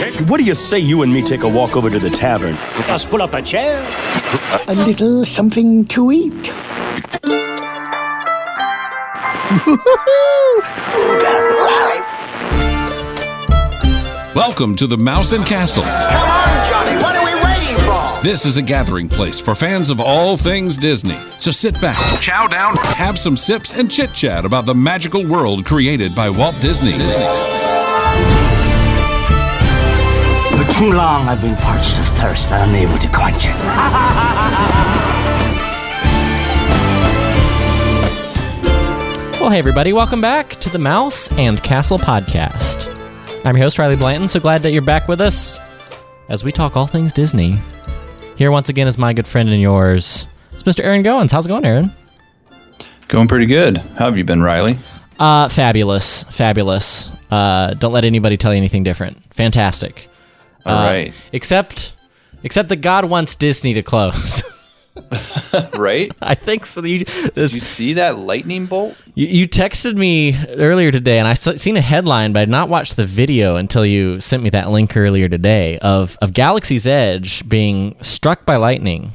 What do you say you and me take a walk over to the tavern? Just pull up a chair. A little something to eat. Welcome to the Mouse and Castle. Come on, Johnny, what are we waiting for? This is a gathering place for fans of all things Disney. So sit back, chow down, have some sips, and chit chat about the magical world created by Walt Disney. For too long I've been parched of thirst and unable to quench it. Well, hey, everybody, welcome back to the Mouse and Castle podcast. I'm your host, Riley Blanton. So glad that you're back with us as we talk all things Disney. Here once again is my good friend and yours. It's Mr. Aaron Goins. How's it going, Aaron? Going pretty good. How have you been, Riley? Uh, fabulous. Fabulous. Uh, don't let anybody tell you anything different. Fantastic. All Uh, right. Except, except that God wants Disney to close. right? I think so. You, Did this, you see that lightning bolt? You, you texted me earlier today, and I seen a headline, but I had not watched the video until you sent me that link earlier today of of Galaxy's Edge being struck by lightning,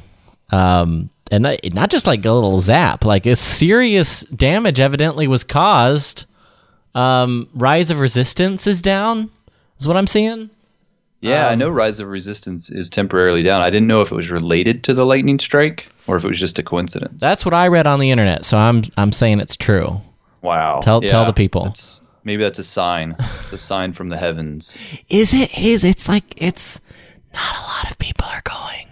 um, and not, not just like a little zap, like a serious damage evidently was caused. Um, Rise of Resistance is down, is what I'm seeing. Yeah, I Um, know Rise of Resistance is temporarily down. I didn't know if it was related to the lightning strike or if it was just a coincidence. That's what I read on the internet, so I'm I'm saying it's true. wow. Tell- tell the people. That's- maybe that's a sign. It's a sign from the heavens. Is it? Is it's like it's not a lot of people are going.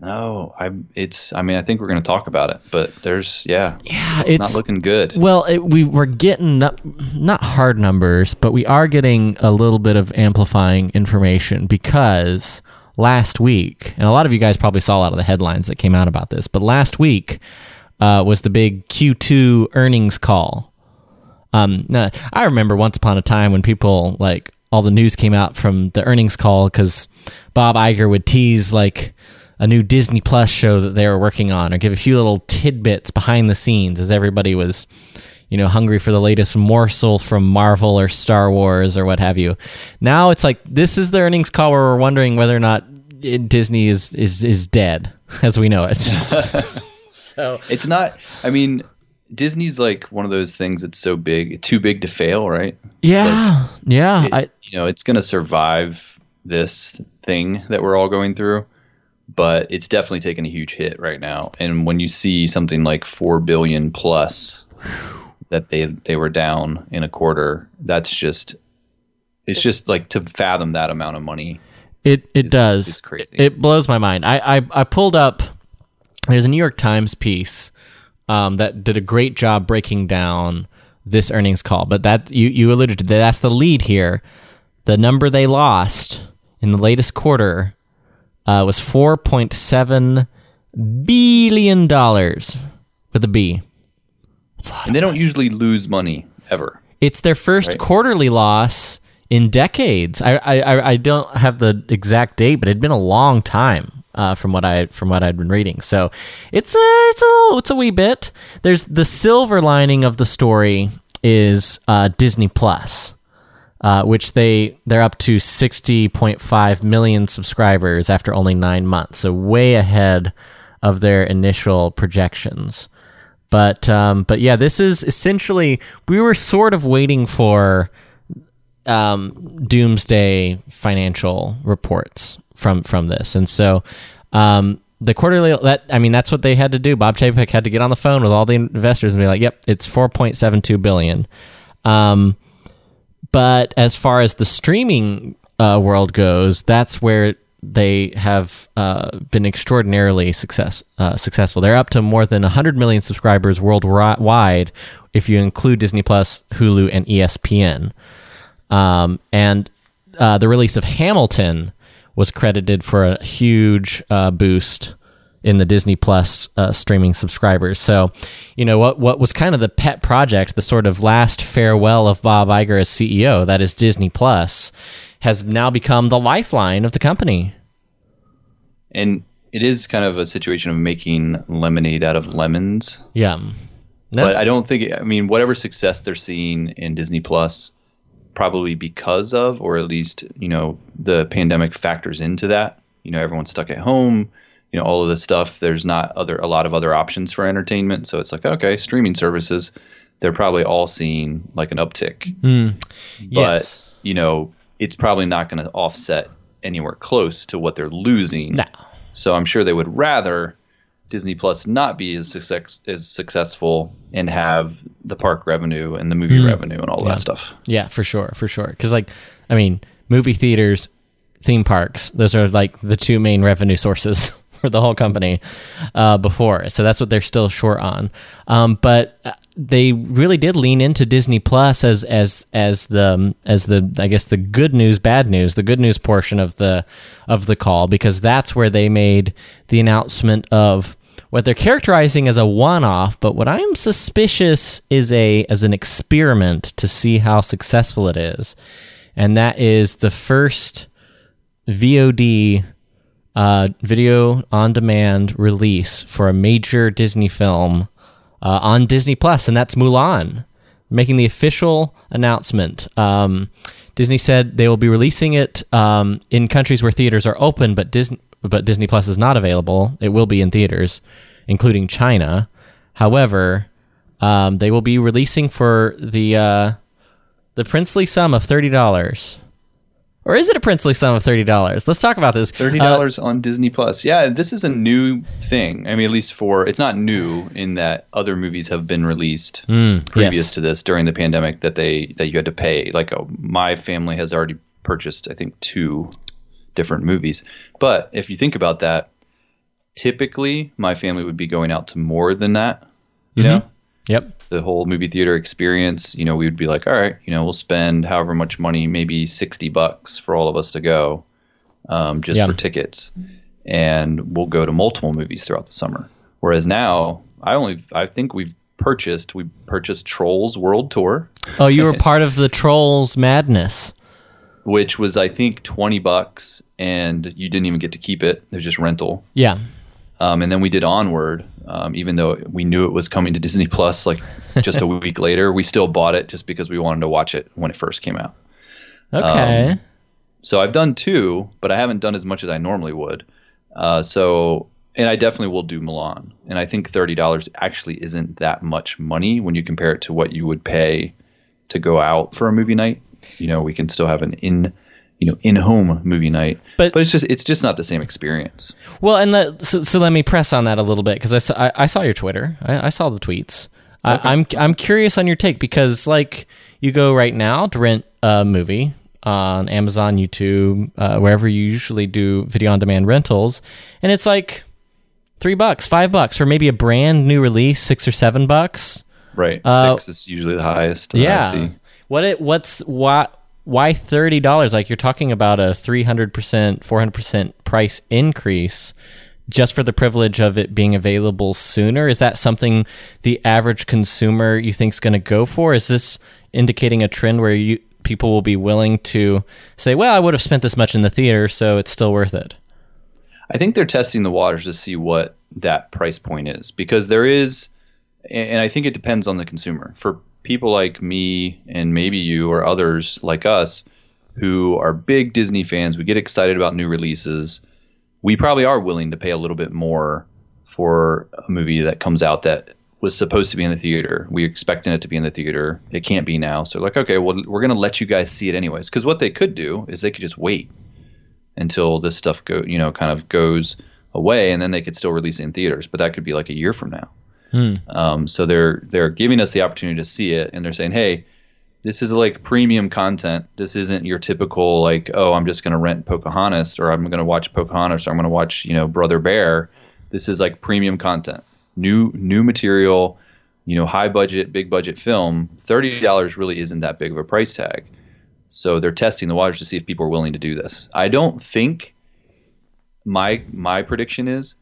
No, I. It's. I mean, I think we're going to talk about it, but there's. Yeah. Yeah, It's, it's not looking good. Well, it, we we're getting not, not hard numbers, but we are getting a little bit of amplifying information because last week, and a lot of you guys probably saw a lot of the headlines that came out about this, but last week uh, was the big Q2 earnings call. Um, now, I remember once upon a time when people like all the news came out from the earnings call because Bob Iger would tease like a new Disney Plus show that they were working on, or give a few little tidbits behind the scenes as everybody was, you know, hungry for the latest morsel from Marvel or Star Wars or what have you. Now it's like this is the earnings call where we're wondering whether or not Disney is is is dead as we know it. so It's not. I mean, Disney's like one of those things that's so big, too big to fail, right? yeah, yeah, it- I, you know, it's going to survive this thing that we're all going through, but it's definitely taking a huge hit right now. And when you see something like four billion plus that they they were down in a quarter, that's just it's just like to fathom that amount of money. It it is- does. is crazy. It blows my mind. I, I I pulled up. There's a New York Times piece um, that did a great job breaking down this earnings call. But that you you alluded to that. That's the lead here. The number they lost in the latest quarter uh, was 4.7 billion dollars with a B. And they don't usually lose money ever. It's their first Right. quarterly loss in decades. I, I I- I don't have the exact date, but it'd been a long time uh, from what I from what I'd been reading. So it's a it's a it's a wee bit. There's the silver lining of the story is uh, Disney Plus. Uh, which they they're up to 60.5 million subscribers after only nine months, so way ahead of their initial projections. But um, but yeah, this is essentially we were sort of waiting for um, doomsday financial reports from from this, and so um, the quarterly that I mean that's what they had to do. Bob Chapek had to get on the phone with all the investors and be like, "Yep, it's 4.72 billion." Um, but as far as the streaming uh, world goes, that's where they have uh, been extraordinarily success uh, successful. They're up to more than 100 million subscribers worldwide if you include Disney Plus, Hulu, and ESPN. Um, and uh, the release of Hamilton was credited for a huge uh, boost in the Disney Plus uh, streaming subscribers. So, you know what what was kind of the pet project, the sort of last farewell of Bob Iger as CEO, that is Disney Plus, has now become the lifeline of the company. And it is kind of a situation of making lemonade out of lemons. Yeah. No- But I don't think I mean whatever success they're seeing in Disney Plus probably because of or at least, you know, the pandemic factors into that. You know, everyone's stuck at home. You know, all of this stuff. There's not other a lot of other options for entertainment. So it's like, okay, streaming services. They're probably all seeing like an uptick. Hmm. But yes. you know, it's probably not going to offset anywhere close to what they're losing. No. So I'm sure they would rather Disney Plus not be as success, as successful and have the park revenue and the movie hmm. revenue and all. Yeah. that stuff. Yeah, for sure, for sure. Because like, I mean, movie theaters, theme parks, those are like the two main revenue sources for the whole company uh, before. So that's what they're still short on. Um, but uh, they really did lean into Disney Plus as as as the as the I guess the good news, bad news, the good news portion of the of the call because that's where they made the announcement of what they're characterizing as a one-off, but what I'm suspicious is a as an experiment to see how successful it is, and that is the first VOD uh, video on demand release for a major Disney film uh, on Disney Plus, and that's Mulan. Making the official announcement. Um, Disney said they will be releasing it um, in countries where theaters are open, but Disney but Disney Plus is not available. It will be in theaters, including China. However, um, they will be releasing for the uh, the princely sum of thirty dollars. Or is it a princely sum of thirty dollars? Let's talk about this. Thirty Uh, dollars on Disney Plus. Yeah, this is a new thing. I mean, at least for it's not new in that other movies have been released previous Mm, yes. to this during the pandemic that they that you had to pay. Like uh, my family has already purchased, I think, two different movies. But if you think about that, typically my family would be going out to more than that. You know, Yep. The whole movie theater experience, you know, we would be like, all right, you know, we'll spend however much money, maybe 60 bucks for all of us to go um, just Yeah. for tickets. And we'll go to multiple movies throughout the summer. Whereas now, I only, I think we've purchased, we purchased Trolls World Tour, Oh, you were part of the trolls madness. which was, I think, 20 bucks and you didn't even get to keep it. It was just rental. Yeah. Um, and then we did Onward, um, even though we knew it was coming to Disney Plus like just a week later. We still bought it just because we wanted to watch it when it first came out. Okay. Um, So I've done two, but I haven't done as much as I normally would. Uh, so, and I definitely will do Mulan. And I think thirty dollars actually isn't that much money when you compare it to what you would pay to go out for a movie night. You know, we can still have an in, you know, in-home movie night, But- but it's just it's just not the same experience. Well, and let, so, so let me press on that a little bit because I saw, I, I saw your Twitter. I, I saw the tweets. I, I'm I'm curious on your take because like you go right now to rent a movie on Amazon, YouTube, uh, wherever you usually do video on demand rentals, and it's like three bucks, five bucks for maybe a brand new release, six or seven bucks. Right, Uh, six is usually the highest. Yeah. What it what's what why thirty dollars? Like you're talking about a three hundred percent, four hundred percent price increase just for the privilege of it being available sooner. Is that something the average consumer you think is going to go for? Is this indicating a trend where you people will be willing to say, "Well, I would have spent this much in the theater, so it's still worth it." I think they're testing the waters to see what that price point is because there is, and I think it depends on the consumer. For people like me and maybe you or others like us who are big Disney fans, we get excited about new releases. We probably are willing to pay a little bit more for a movie that comes out that was supposed to be in the theater. We're expecting it to be in the theater. It can't be now. So, like, okay, well, we're going to let you guys see it anyways. Because what they could do is they could just wait until this stuff go you know kind of goes away and then they could still release it in theaters but that could be like a year from now um, so they're they're giving us the opportunity to see it and they're saying hey this is like premium content. This isn't your typical like oh i'm just going to rent pocahontas or i'm going to watch pocahontas or i'm going to watch you know brother bear. This is like premium content. New new material you know high budget big budget film $30 really isn't that big of a price tag. So they're testing the waters to see if people are willing to do this. I don't think my my prediction is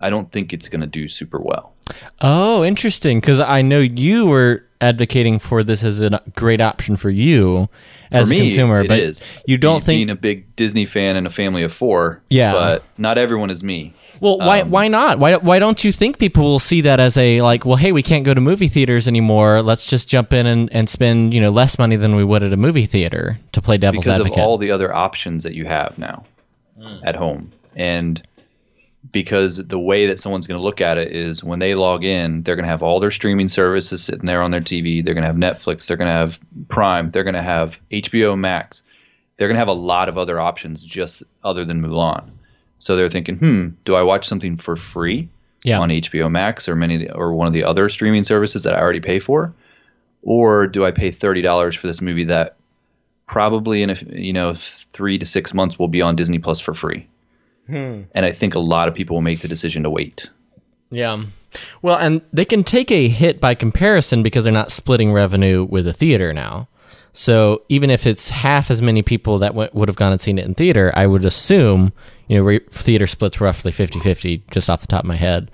I don't think it's going to do super well. Oh, interesting. Because I know you were advocating for this as a great option for you as For a consumer, it but is. you don't Be- think being a big Disney fan and a family of four. Yeah. but not everyone is me. Well, why Um, why not? Why why don't you think people will see that as a like, well, hey, we can't go to movie theaters anymore. Let's just jump in and, and spend you know less money than we would at a movie theater to play devil's because advocate. of all the other options that you have now at home and because the way that someone's going to look at it is when they log in they're going to have all their streaming services sitting there on their tv they're going to have netflix. They're going to have prime. They're going to have hbo max. They're going to have a lot of other options just other than mulan. So they're thinking hmm do i watch something for free Yeah. on hbo max or many the, or one of the other streaming services that i already pay for? Or do i pay $30 for this movie that probably in a you know three to six months will be on Disney Plus for free. And I think a lot of people will make the decision to wait. Yeah. Well, and they can take a hit by comparison because they're not splitting revenue with a theater now. So even if it's half as many people that w- would have gone and seen it in theater, I would assume, you know, re- theater splits roughly 50-50 just off the top of my head.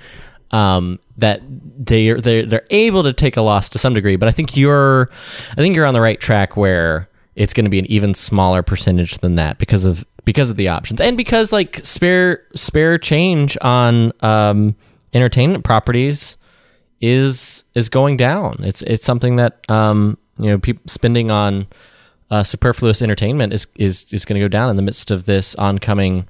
Um, that they're, they're, they're able to take a loss to some degree, but I think you're, I think you're on the right track where it's going to be an even smaller percentage than that because of, because of the options and because like spare, spare change on, um, entertainment properties is is going down. It's it's something that um you know people spending on uh, superfluous entertainment is is is going to go down in the midst of this oncoming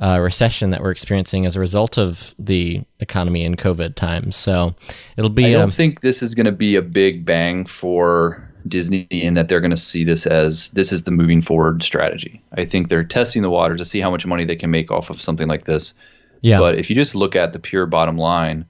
uh, recession that we're experiencing as a result of the economy in COVID times. So it'll be I don't um, think this is going to be a big bang for Disney in that they're going to see this as this is the moving forward strategy. I think they're testing the water to see how much money they can make off of something like this. yeah But if you just look at the pure bottom line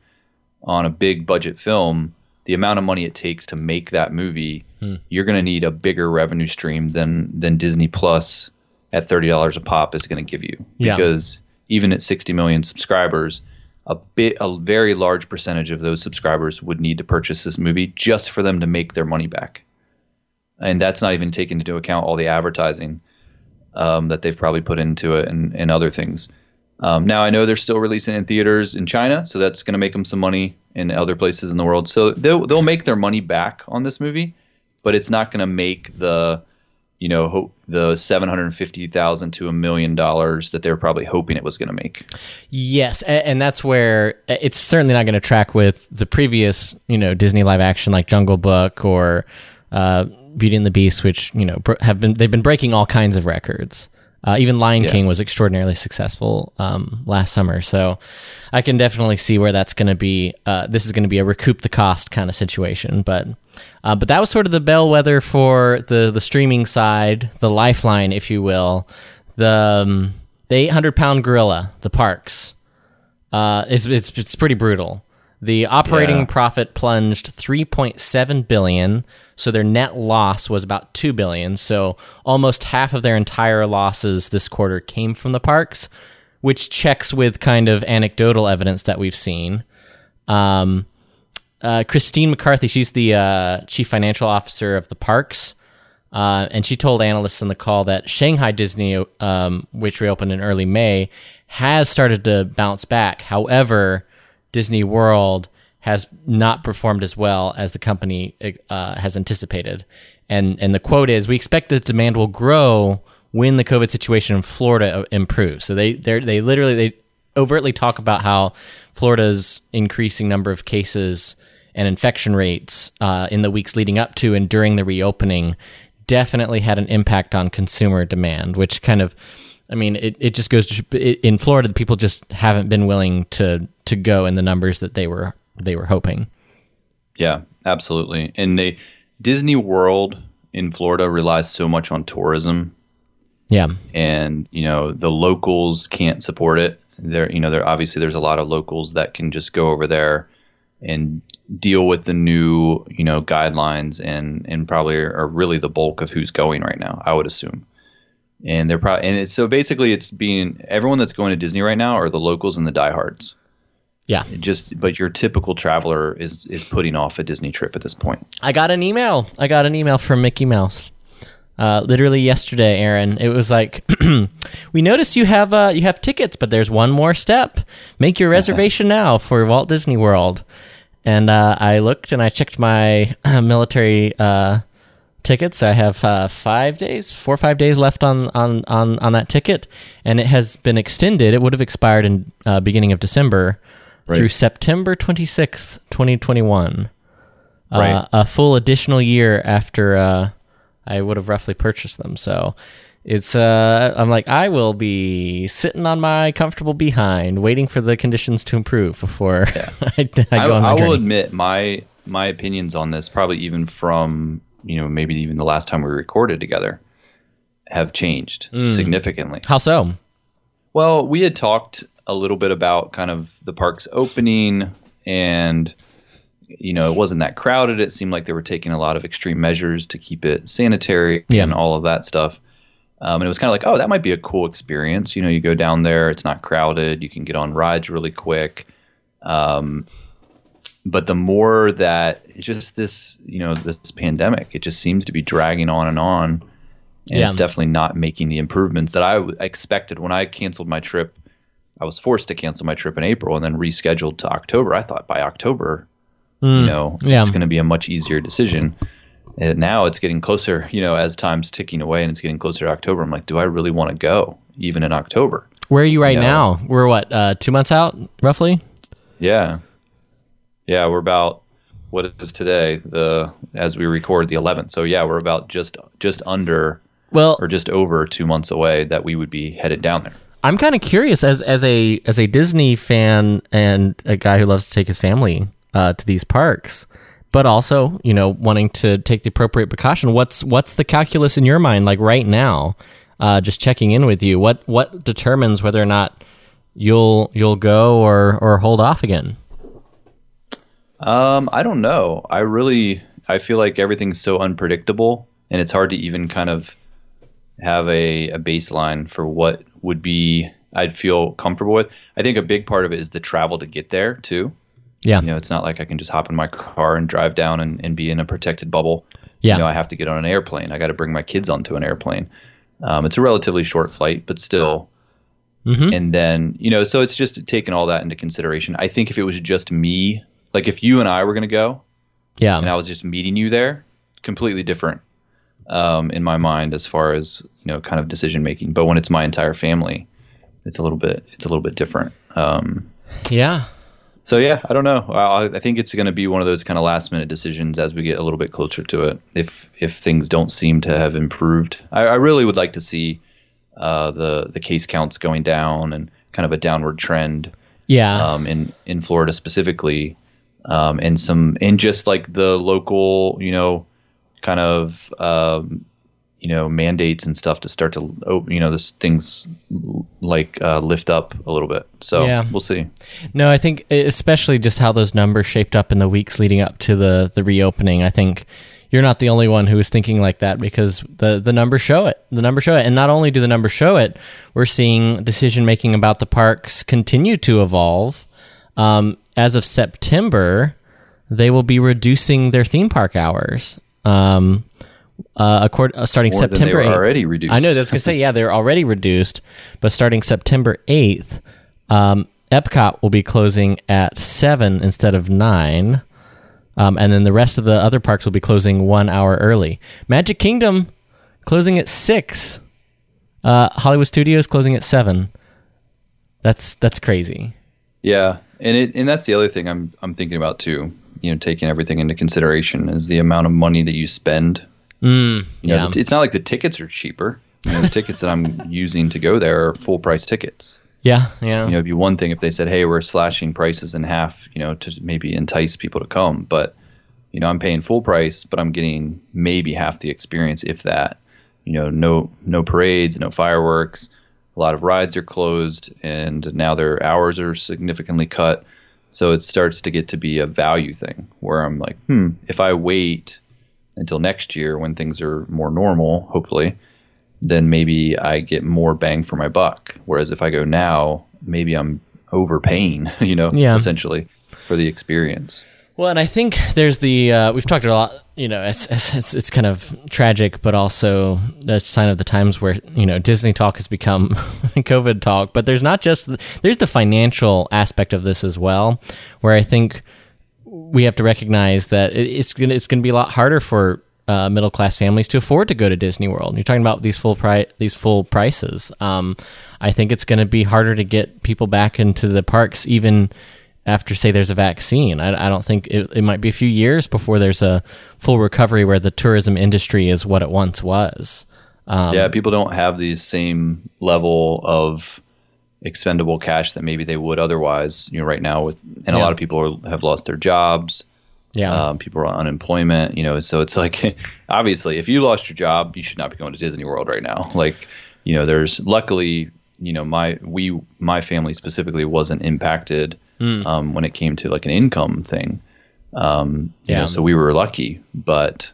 on a big budget film, the amount of money it takes to make that movie, Hmm. you're going to need a bigger revenue stream than than Disney Plus at thirty dollars a pop is going to give you. Yeah. Because even at sixty million subscribers, a bit a very large percentage of those subscribers would need to purchase this movie just for them to make their money back. And that's not even taking into account all the advertising um, that they've probably put into it and, and other things. Um, now I know they're still releasing in theaters in China, so that's going to make them some money in other places in the world. So they'll they'll make their money back on this movie, but it's not going to make the you know the seven hundred fifty thousand to a million dollars that they were probably hoping it was going to make. Yes, and, and that's where it's certainly not going to track with the previous, you know, Disney live action like Jungle Book or uh, Beauty and the Beast, which you know br- have been they've been breaking all kinds of records. Uh, even Lion Yeah. King was extraordinarily successful um, last summer, so I can definitely see where that's going to be. Uh, this is going to be a recoup the cost kind of situation, but uh, but that was sort of the bellwether for the the streaming side, the lifeline, if you will, the um, the eight hundred pound gorilla, the parks. Uh, it's, it's it's pretty brutal. The operating Yeah. profit plunged 3.7 billion, so their net loss was about 2 billion. So almost half of their entire losses this quarter came from the parks, which checks with kind of anecdotal evidence that we've seen. Um, uh, Christine McCarthy, she's the uh, chief financial officer of the parks. Uh, and she told analysts in the call that Shanghai Disney, um, which reopened in early May, has started to bounce back. However, Disney World has not performed as well as the company uh, has anticipated. And and the quote is, "We expect that demand will grow when the COVID situation in Florida improves." So they they they literally they overtly talk about how Florida's increasing number of cases and infection rates uh, in the weeks leading up to and during the reopening definitely had an impact on consumer demand, which kind of, I mean, it, it just goes to, in Florida, people just haven't been willing to to go in the numbers that they were they were hoping. Yeah, absolutely. And they Disney World in Florida relies so much on tourism. Yeah, and you know the locals can't support it. There you know there obviously there's a lot of locals that can just go over there and deal with the new you know guidelines and and probably are, are really the bulk of who's going right now i would assume. And they're probably and it's so basically it's being everyone that's going to disney right now are the locals and the diehards yeah. Just but your typical traveler is is putting off a disney trip at this point I got an email. I got an email from Mickey Mouse. Uh, literally yesterday, Aaron. It was like, we noticed you have uh, you have tickets, but there's one more step. Make your reservation now for Walt Disney World. and uh, I looked and I checked my military uh, tickets. I have uh, five days, four or five days left on, on, on, on that ticket, and it has been extended. It would have expired in uh, beginning of December through September 26th, 2021. Right. Uh, a full additional year after uh, I would have roughly purchased them. So it's uh, I'm like I will be sitting on my comfortable behind, waiting for the conditions to improve before I, I I, go on my I will admit my my opinions on this, probably even from you know maybe even the last time we recorded together, have changed Mm. significantly. How so? Well, we had talked a little bit about kind of the park's opening and you know, it wasn't that crowded. It seemed like they were taking a lot of extreme measures to keep it sanitary Yeah. and all of that stuff. Um, and it was kind of like, oh, that might be a cool experience. You know, you go down there, it's not crowded, you can get on rides really quick. Um, but the more that it's just this, you know, this pandemic, it just seems to be dragging on and on. And Yeah. it's definitely not making the improvements that I expected when I canceled my trip. I was forced to cancel my trip in April and then rescheduled to October. I thought by October, you know, yeah. it's going to be a much easier decision. And now it's getting closer, you know, as time's ticking away and it's getting closer to October. I'm like, do I really want to go even in October? Where are you right No. now? We're what, uh, two months out, roughly? Yeah. Yeah, we're about what is today, the as we record the 11th. So yeah, we're about just just under Well, or just over 2 months away that we would be headed down there. I'm kind of curious as as a as a Disney fan and a guy who loves to take his family uh, to these parks, but also you know wanting to take the appropriate precaution. What's what's the calculus in your mind like right now? Uh, just checking in with you. What what determines whether or not you'll you'll go or or hold off again? Um, I don't know. I really I feel like everything's so unpredictable and it's hard to even kind of have a, a baseline for what would be I'd feel comfortable with. I think a big part of it is the travel to get there too. Yeah, You know, it's not like I can just hop in my car and drive down and, and be in a protected bubble. Yeah. You know, I have to get on an airplane. I got to bring my kids onto an airplane. Um, it's a relatively short flight, but still. Mhm. And then, you know, so it's just taking all that into consideration. I think if it was just me, like if you and I were going to go yeah, and I was just meeting you there, completely different um, in my mind as far as, you know, kind of decision making. But when it's my entire family, it's a little bit, it's a little bit different. Um, yeah. so yeah, I don't know. I, I think it's going to be one of those kind of last minute decisions as we get a little bit closer to it. If if things don't seem to have improved, I, I really would like to see uh, the the case counts going down and kind of a downward trend Yeah, um, in in Florida specifically, um, and some and just like the local, you know, kind of um, you know mandates and stuff to start to oh, you know this things like uh, lift up a little bit. So Yeah. we'll see. No, I think especially just how those numbers shaped up in the weeks leading up to the the reopening. I think you're not the only one who is thinking like that because the the numbers show it. The numbers show it, and not only do the numbers show it, we're seeing decision making about the parks continue to evolve. Um, as of September, they will be reducing their theme park hours. Um, uh, accord, uh, starting More September 8th. already reduced. I know. Was gonna say, yeah, they're already reduced, but starting September eighth, um, Epcot will be closing at seven instead of nine, um, and then the rest of the other parks will be closing one hour early. Magic Kingdom closing at six. Uh, Hollywood Studios closing at seven. That's that's crazy. Yeah, and it and that's the other thing I'm I'm thinking about too. You know, taking everything into consideration is the amount of money that you spend. Mm, You know, yeah. the- it's not like the tickets are cheaper. You know, the tickets that I'm using to go there are full price tickets. yeah, yeah, You know, it'd be one thing if they said, "Hey, we're slashing prices in half," you know, to maybe entice people to come. But you know, I'm paying full price, but I'm getting maybe half the experience, if that. You know, no no parades, no fireworks. A lot of rides are closed, and now their hours are significantly cut. So it starts to get to be a value thing where I'm like, hmm, if I wait until next year when things are more normal, hopefully, then maybe I get more bang for my buck. Whereas if I go now, maybe I'm overpaying, you know, Yeah. essentially for the experience. Well, and I think there's the uh, we've talked a lot. You know, it's, it's it's kind of tragic, but also a sign of the times where you know Disney talk has become COVID talk. But there's not just there's the financial aspect of this as well, where I think we have to recognize that it's gonna it's gonna be a lot harder for uh, middle class families to afford to go to Disney World. You're talking about these full price these full prices. Um, I think it's going to be harder to get people back into the parks even after say there's a vaccine. I, I don't think it, it might be a few years before there's a full recovery where the tourism industry is what it once was. Um, yeah, people don't have the same level of expendable cash that maybe they would otherwise. You know, right now with and a Yeah. lot of people are, have lost their jobs. yeah. Um, people are on unemployment. You know, so it's like obviously if you lost your job, you should not be going to Disney World right now. Like, you know, there's luckily, you know, my we my family specifically wasn't impacted Hmm. um, when it came to like an income thing. Um, you Yeah. know, so we were lucky, but.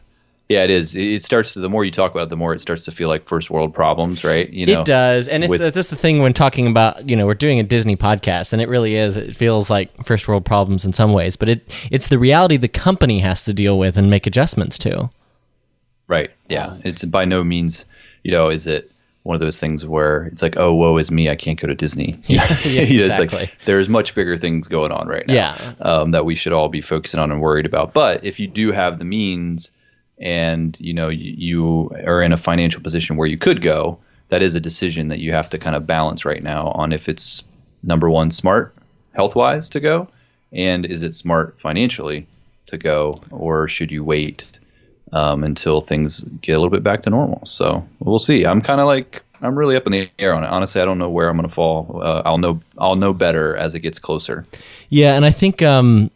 Yeah, it is. It it starts. To, the more you talk about it, the more it starts to feel like first world problems, right? You know, it does, and it's with- that's the thing when talking about you know we're doing a Disney podcast, and it really is. It feels like first world problems in some ways, but it it's the reality the company has to deal with and make adjustments to. Right. Yeah. It's by no means, you know, is it one of those things where it's like, oh, woe is me, I can't go to Disney. Yeah, yeah, know, It's exactly. like there's much bigger things going on right now. Yeah. Um, that we should all be focusing on and worried about. But if you do have the means, and you know you, you are in a financial position where you could go, that is a decision that you have to kind of balance right now on if it's number one smart health wise to go, and is it smart financially to go, or should you wait um, until things get a little bit back to normal. So we'll see. I'm kind of like I'm really up in the air on it. Honestly, I don't know where I'm going to fall. Uh, I'll know I'll know better as it gets closer. Yeah, and I think um,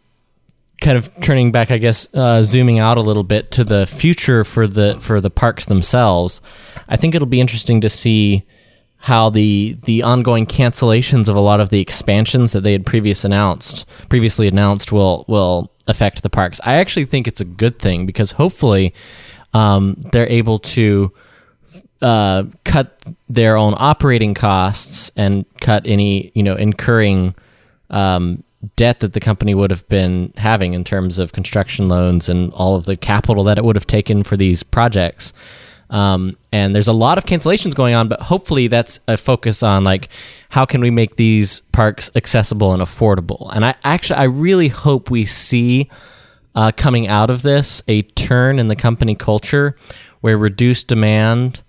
kind of turning back, I guess, uh, zooming out a little bit to the future for the for the parks themselves. I think it'll be interesting to see how the the ongoing cancellations of a lot of the expansions that they had previous announced previously announced will will affect the parks. I actually think it's a good thing because hopefully um, they're able to uh, cut their own operating costs and cut any you know incurring um, debt that the company would have been having in terms of construction loans and all of the capital that it would have taken for these projects. Um, and there's a lot of cancellations going on, but hopefully that's a focus on like how can we make these parks accessible and affordable. And I actually I really hope we see uh, coming out of this a turn in the company culture where reduced demand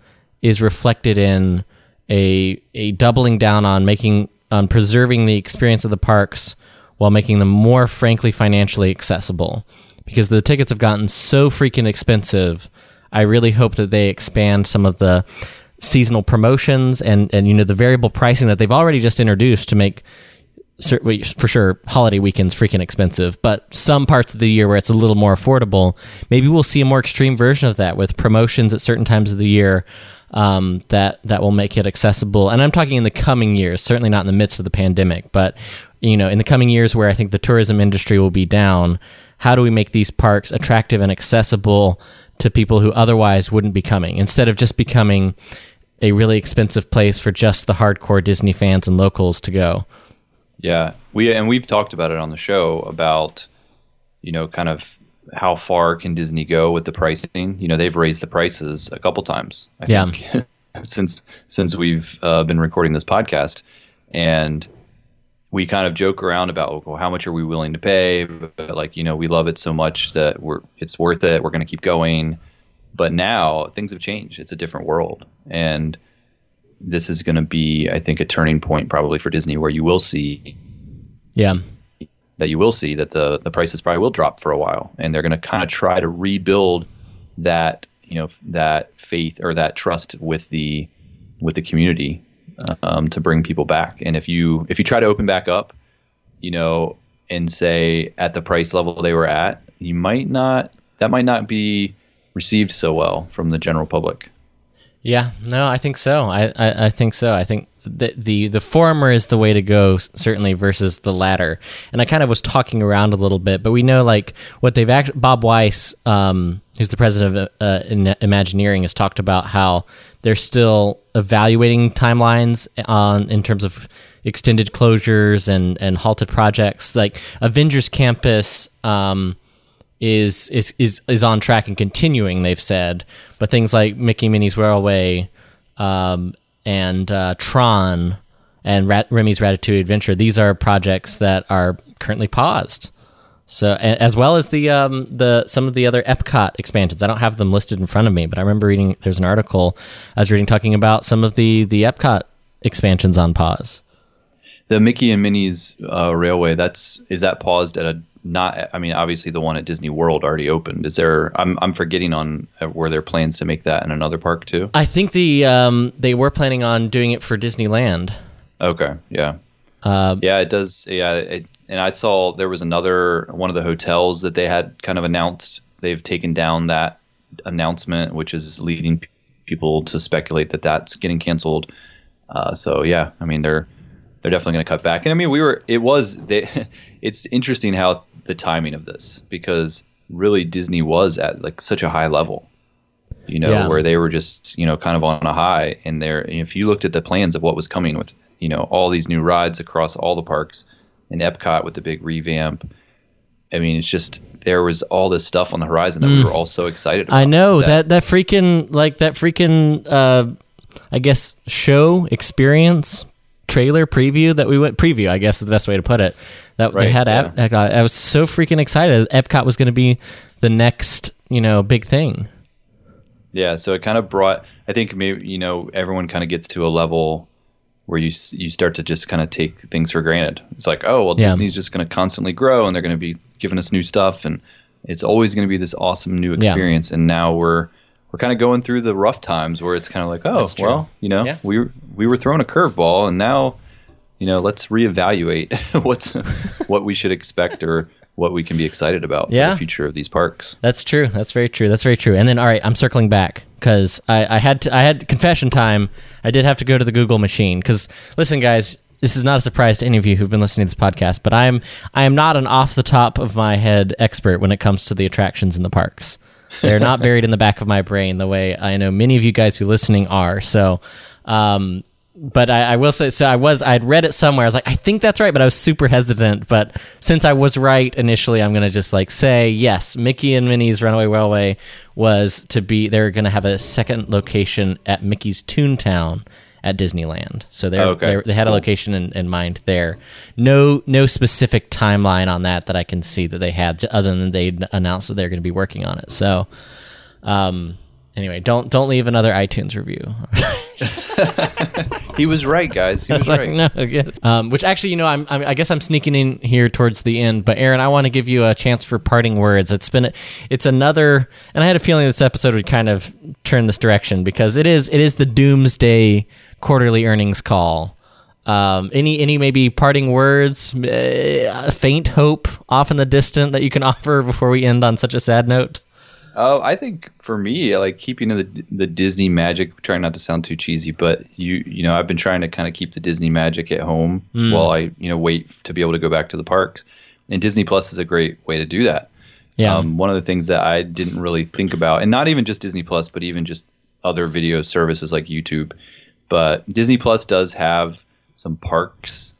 is reflected in a a doubling down on making on preserving the experience of the parks while making them more frankly financially accessible because the tickets have gotten so freaking expensive i really hope that they expand some of the seasonal promotions and and you know the variable pricing that they've already just introduced to make for sure holiday weekends freaking expensive. But some parts of the year where it's a little more affordable maybe we'll see a more extreme version of that with promotions at certain times of the year um, that that will make it accessible. And i'm talking in the coming years certainly not in the midst of the pandemic but you know in the coming years where i think the tourism industry will be down how do we make these parks attractive and accessible to people who otherwise wouldn't be coming instead of just becoming a really expensive place for just the hardcore disney fans and locals to go Yeah, we and we've talked about it on the show about you know kind of how far can Disney go with the pricing. You know, they've raised the prices a couple times. I Yeah. think, since since we've uh, been recording this podcast, and we kind of joke around about oh, well, how much are we willing to pay? But like you know, we love it so much that we're it's worth it. We're going to keep going. But now things have changed. It's a different world, and this is going to be, I think, a turning point probably for Disney where you will see yeah that you will see that the the prices probably will drop for a while, and they're going to kind of try to rebuild that you know that faith or that trust with the with the community um, to bring people back. And if you if you try to open back up, you know, and say at the price level they were at, you might not that might not be received so well from the general public. Yeah, no, I think so. I, I, I think so. I think the, the the former is the way to go, certainly, versus the latter. And I kind of was talking around a little bit, but we know like what they've actually. Bob Weis, um, who's the president of uh, Imagineering, has talked about how they're still evaluating timelines on in terms of extended closures and and halted projects. Like Avengers Campus. Um, is is is is on track and continuing. They've said, but things like Mickey Minnie's Railway, um, and uh, Tron, and Rat- Remy's Ratatouille Adventure, these are projects that are currently paused. So as well as the um the some of the other Epcot expansions. I don't have them listed in front of me, but I remember reading there's an article I was reading talking about some of the the Epcot expansions on pause. The Mickey and Minnie's uh, Railway. That's is that paused at a not? I mean, obviously the one at Disney World already opened. Is there? I'm I'm forgetting on uh, were there plans to make that in another park too? I think the um they were planning on doing it for Disneyland. Okay, yeah, Uh, yeah, it does. Yeah, it, and I saw there was another one of the hotels that they had kind of announced. They've taken down that announcement, which is leading people to speculate that that's getting canceled. Uh, so yeah, I mean they're they're definitely going to cut back. And I mean we were it was they. It's interesting how the timing of this because really Disney was at like such a high level. You know, Yeah. where they were just, you know, kind of on a high and there if you looked at the plans of what was coming with, you know, all these new rides across all the parks and Epcot with the big revamp. I mean, it's just there was all this stuff on the horizon that we were all so excited about. Mm. I know that that freaking like that freaking uh I guess show experience trailer preview that we went preview I guess is the best way to put it that they had yeah. Ep- Epcot. I was so freaking excited Epcot was going to be the next you know big thing Yeah, so it kind of brought. I think maybe you know everyone kind of gets to a level where you you start to just kind of take things for granted. It's like, oh well, Yeah. Disney's just going to constantly grow, and they're going to be giving us new stuff, and it's always going to be this awesome new Yeah. experience. And now we're we're kind of going through the rough times where it's kind of like, oh well, you know, Yeah. we we were throwing a curveball, and now you know let's reevaluate what's what we should expect or what we can be excited about for Yeah. the future of these parks. That's true. That's very true. That's very true. And then, all right, I'm circling back because I, I had to, I had confession time. I did have to go to the Google machine because listen, guys, this is not a surprise to any of you who've been listening to this podcast, but I'm I am not an off the top of my head expert when it comes to the attractions in the parks. They're not buried in the back of my brain the way I know many of you guys who are listening are. So, um, but I, I will say, so I was, I'd read it somewhere. I was like, I think that's right, but I was super hesitant. But since I was right initially, I'm going to just like say, yes, Mickey and Minnie's Runaway Railway was to be, they're going to have a second location at Mickey's Toontown at Disneyland. So they're, Okay, they're, they had a location in, in mind there. No, no specific timeline on that that I can see that they had, other than they announced that they're going to be working on it. So, um, anyway, don't don't leave another iTunes review. He was right, guys. He was It's like, right. no. Um, which actually, you know, I'm, I'm, I guess I'm sneaking in here towards the end. But Aaron, I want to give you a chance for parting words. It's been, it's another, and I had a feeling this episode would kind of turn this direction because it is, it is the doomsday quarterly earnings call. Um, any, any maybe parting words, uh, faint hope off in the distant that you can offer before we end on such a sad note? Oh, I think for me, like keeping the the Disney magic, trying not to sound too cheesy, but you you know, I've been trying to kind of keep the Disney magic at home while I you know wait to be able to go back to the parks. And Disney Plus is a great way to do that. Yeah. Um, one of the things that I didn't really think about, and not even just Disney Plus, but even just other video services like YouTube. But Disney Plus does have some parks,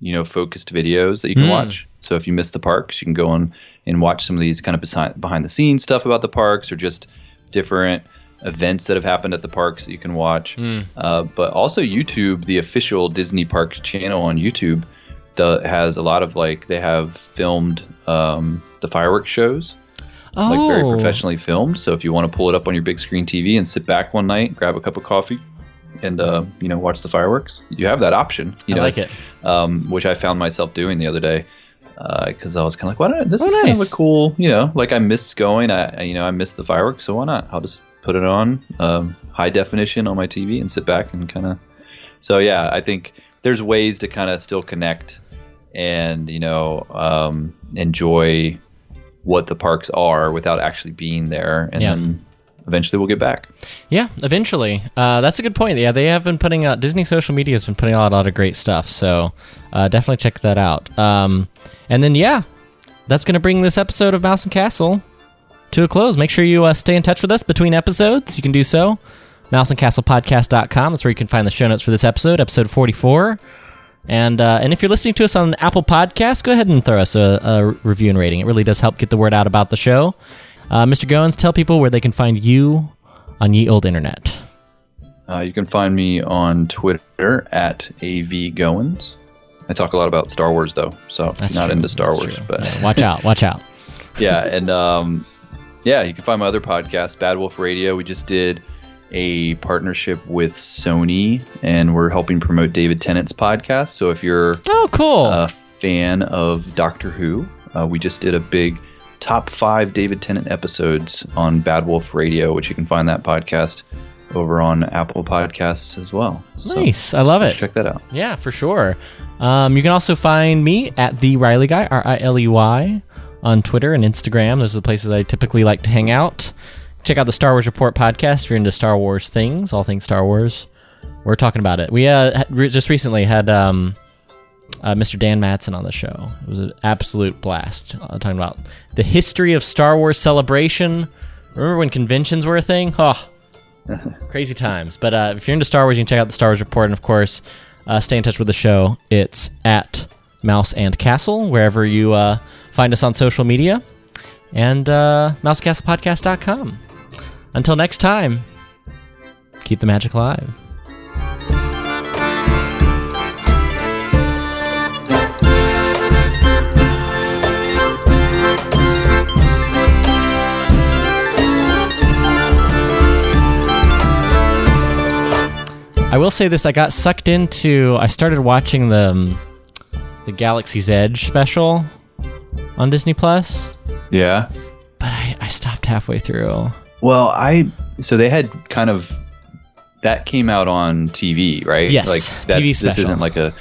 you know, focused videos that you can watch. So if you miss the parks, you can go on and watch some of these kind of behind behind the scenes stuff about the parks, or just different events that have happened at the parks that you can watch. Uh, but also YouTube, the official Disney Parks channel on YouTube, has a lot of like they have filmed um, the fireworks shows Oh, like very professionally filmed. So if you want to pull it up on your big screen TV and sit back one night, grab a cup of coffee, and uh, you know watch the fireworks, you have that option. You I know, like it. Um, which I found myself doing the other day because I was kind of like, why not? This Oh, is kind of a cool, you know, like I miss going. I I- you know I miss the fireworks, so why not? I'll just put it on um, high definition on my TV and sit back and kind of. So yeah, I think there's ways to kind of still connect and you know um, enjoy what the parks are without actually being there, and Yeah. then eventually we'll get back. Yeah, eventually. Uh, that's a good point. Yeah, they have been putting out Disney social media has been putting out a lot of great stuff. So uh, definitely check that out. Um, and then yeah, that's gonna bring this episode of Mouse and Castle to a close. Make sure you uh, stay in touch with us between episodes. You can do so. MouseandCastlePodcast.com is where you can find the show notes for this episode, episode 44. And uh, and if you're listening to us on Apple Podcasts, go ahead and throw us a, a review and rating. It really does help get the word out about the show. Uh, Mr. Goins, tell people where they can find you on ye old internet. Uh, you can find me on Twitter at avgoins. I talk a lot about Star Wars though, so That's not true. into Star That's Wars, true. but Yeah, watch out, watch out. yeah, and um, yeah, you can find my other podcast, Bad Wolf Radio. We just did a partnership with Sony, and we're helping promote David Tennant's podcast. So if you're Oh, cool. a fan of Doctor Who, uh, we just did a big top five David Tennant episodes on Bad Wolf Radio, which you can find that podcast over on Apple Podcasts as well. So nice. I love it. check that out. Yeah, for sure. Um, you can also find me at the Riley Guy, R I L E Y, on Twitter and Instagram. Those are the places I typically like to hang out. Check out the Star Wars Report podcast if you're into Star Wars things, all things Star Wars. We're talking about it. We uh, just recently had um, uh, Mr. Dan Madsen on the show. It was an absolute blast uh, talking about the history of Star Wars celebration. Remember when conventions were a thing? Oh, crazy times. But uh, if you're into Star Wars, you can check out the Star Wars Report, and of course, uh, stay in touch with the show. It's at Mouse and Castle wherever you uh, find us on social media, and uh, mousecastlepodcast.com. Until next time, keep the magic alive. I will say this: I got sucked into. I started watching the um, the Galaxy's Edge special on Disney Plus, Yeah. but I, I stopped halfway through. Well, I so they had kind of that came out on TV, right? Yes, like that, TV This isn't like a.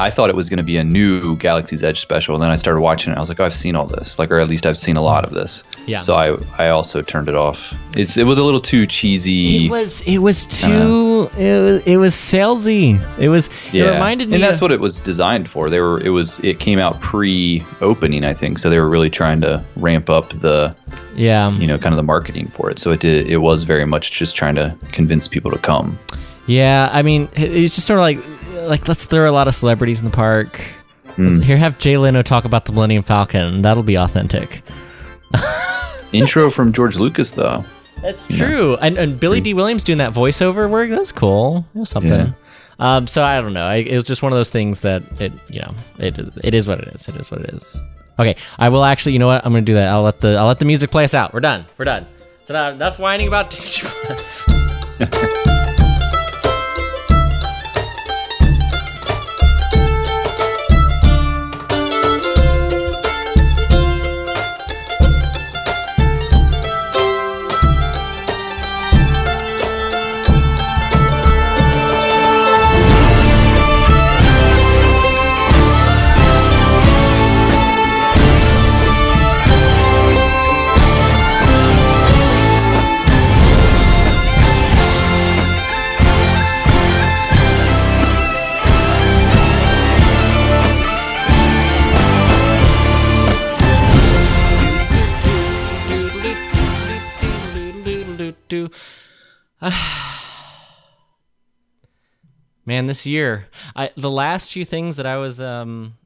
I thought it was going to be a new Galaxy's Edge special, and then I started watching it. I was like, oh, I've seen all this, like, or at least I've seen a lot of this. Yeah. So I I also turned it off. It's it was a little too cheesy. It was it was too it was it was salesy. It was yeah, it reminded me and that's of- what it was designed for. They were it was it came out pre-opening, I think, so they were really trying to ramp up the yeah you know kind of the marketing for it. So it did it was very much just trying to convince people to come. yeah. I mean, it's just sort of like like let's throw a lot of celebrities in the park. Let's- Here, have Jay Leno talk about the Millennium Falcon. That'll be authentic. Intro from George Lucas though. That's true. And, and Billy Dee Williams doing that voiceover work, that's cool. It was something. Um, so I don't know. I, it was just one of those things that it, you know, it it is what it is. It is what it is. Okay, I will actually. You know what? I'm gonna do that. I'll let the I'll let the music play us out. We're done. We're done. So now enough whining about Disney Plus. Man, this year, I the last few things that I was um